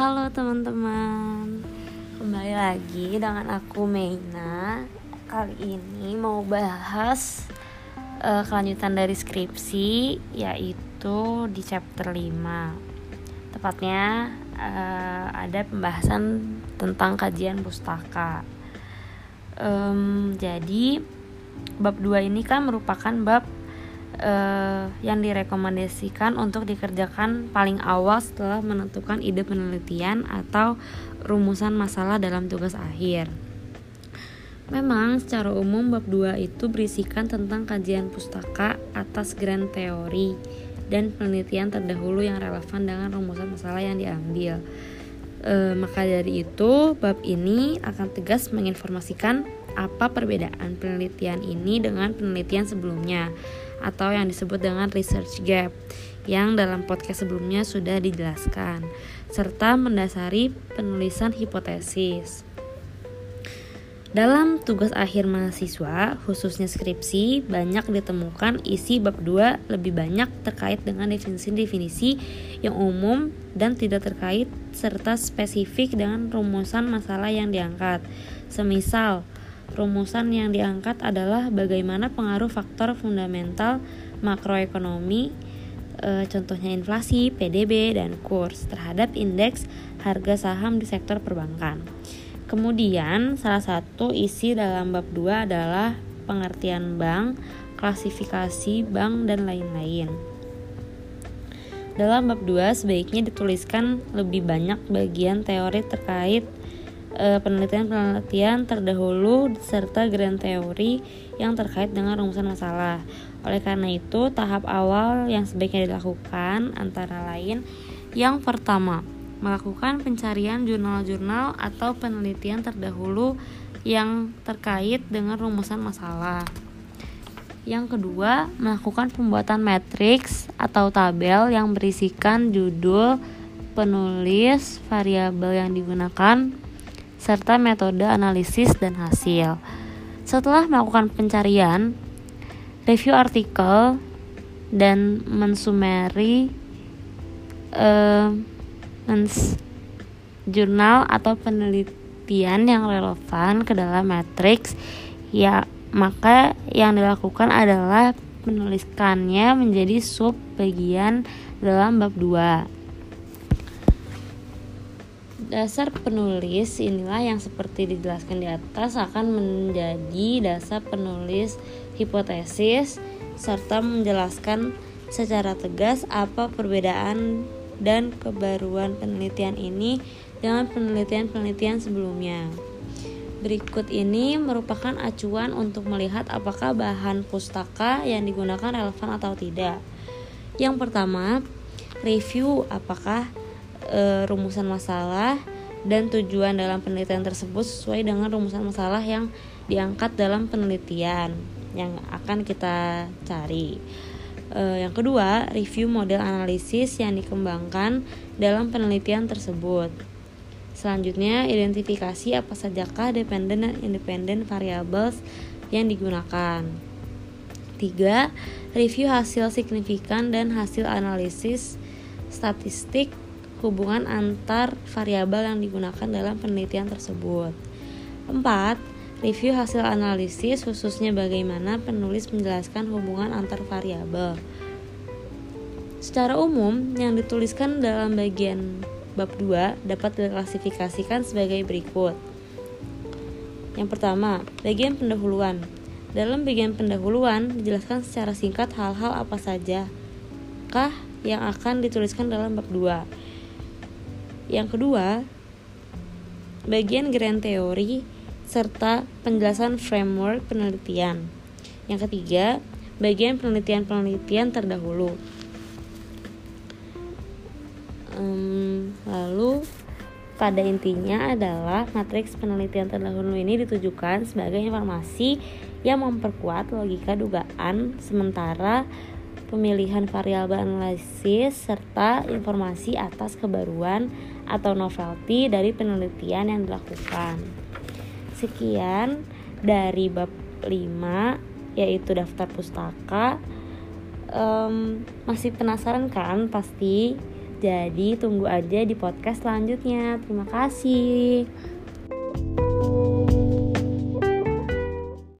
Halo teman-teman. Kembali lagi dengan aku Meina. Kali ini mau bahas uh, Kelanjutan dari skripsi Yaitu di chapter 5 Tepatnya uh, ada pembahasan tentang kajian pustaka. Um, Jadi bab 2 ini kan merupakan bab uh, yang direkomendasikan untuk dikerjakan paling awal setelah menentukan ide penelitian atau rumusan masalah dalam tugas akhir. Memang secara umum bab 2 itu berisikan tentang kajian pustaka atas grand teori dan penelitian terdahulu yang relevan dengan rumusan masalah yang diambil. E, maka dari itu, bab ini akan tegas menginformasikan apa perbedaan penelitian ini dengan penelitian sebelumnya atau yang disebut dengan research gap yang dalam podcast sebelumnya sudah dijelaskan serta mendasari penulisan hipotesis. Dalam tugas akhir mahasiswa, khususnya skripsi, banyak ditemukan isi bab 2 lebih banyak terkait dengan definisi-definisi yang umum dan tidak terkait serta spesifik dengan rumusan masalah yang diangkat. Semisal, Rumusan yang diangkat adalah bagaimana pengaruh faktor fundamental makroekonomi, e, contohnya inflasi, PDB, dan kurs terhadap indeks harga saham di sektor perbankan. Kemudian, salah satu isi dalam bab 2 adalah pengertian bank, klasifikasi bank, dan lain-lain. Dalam bab 2 sebaiknya dituliskan lebih banyak bagian teori terkait Eh, penelitian-penelitian terdahulu serta grand teori yang terkait dengan rumusan masalah. Oleh karena itu, tahap awal yang sebaiknya dilakukan antara lain yang pertama, melakukan pencarian jurnal-jurnal atau penelitian terdahulu yang terkait dengan rumusan masalah. Yang kedua, melakukan pembuatan matriks atau tabel yang berisikan judul, penulis, variabel yang digunakan, serta metode analisis dan hasil. Setelah melakukan pencarian, review artikel dan mensumeri uh, mens jurnal atau penelitian yang relevan ke dalam matriks ya maka yang dilakukan adalah menuliskannya menjadi sub bagian dalam bab 2 Dasar penulis inilah yang seperti dijelaskan di atas akan menjadi dasar penulis hipotesis serta menjelaskan secara tegas apa perbedaan dan kebaruan penelitian ini dengan penelitian-penelitian sebelumnya. Berikut ini merupakan acuan untuk melihat apakah bahan pustaka yang digunakan relevan atau tidak. Yang pertama, review apakah e, rumusan masalah dan tujuan dalam penelitian tersebut sesuai dengan rumusan masalah yang diangkat dalam penelitian yang akan kita cari. E, yang kedua, review model analisis yang dikembangkan dalam penelitian tersebut. Selanjutnya, identifikasi apa sajakah dependent dan independent variables yang digunakan. Tiga, review hasil signifikan dan hasil analisis statistik hubungan antar variabel yang digunakan dalam penelitian tersebut. 4. Review hasil analisis khususnya bagaimana penulis menjelaskan hubungan antar variabel. Secara umum, yang dituliskan dalam bagian bab 2 dapat diklasifikasikan sebagai berikut. Yang pertama, bagian pendahuluan. Dalam bagian pendahuluan dijelaskan secara singkat hal-hal apa saja kah yang akan dituliskan dalam bab 2 yang kedua, bagian grand teori serta penjelasan framework penelitian. Yang ketiga, bagian penelitian-penelitian terdahulu. Um, lalu pada intinya adalah matriks penelitian terdahulu ini ditujukan sebagai informasi yang memperkuat logika dugaan sementara pemilihan variabel analisis, serta informasi atas kebaruan atau novelty dari penelitian yang dilakukan. Sekian dari bab 5 yaitu daftar pustaka. Um, masih penasaran kan pasti Jadi tunggu aja di podcast selanjutnya. Terima kasih.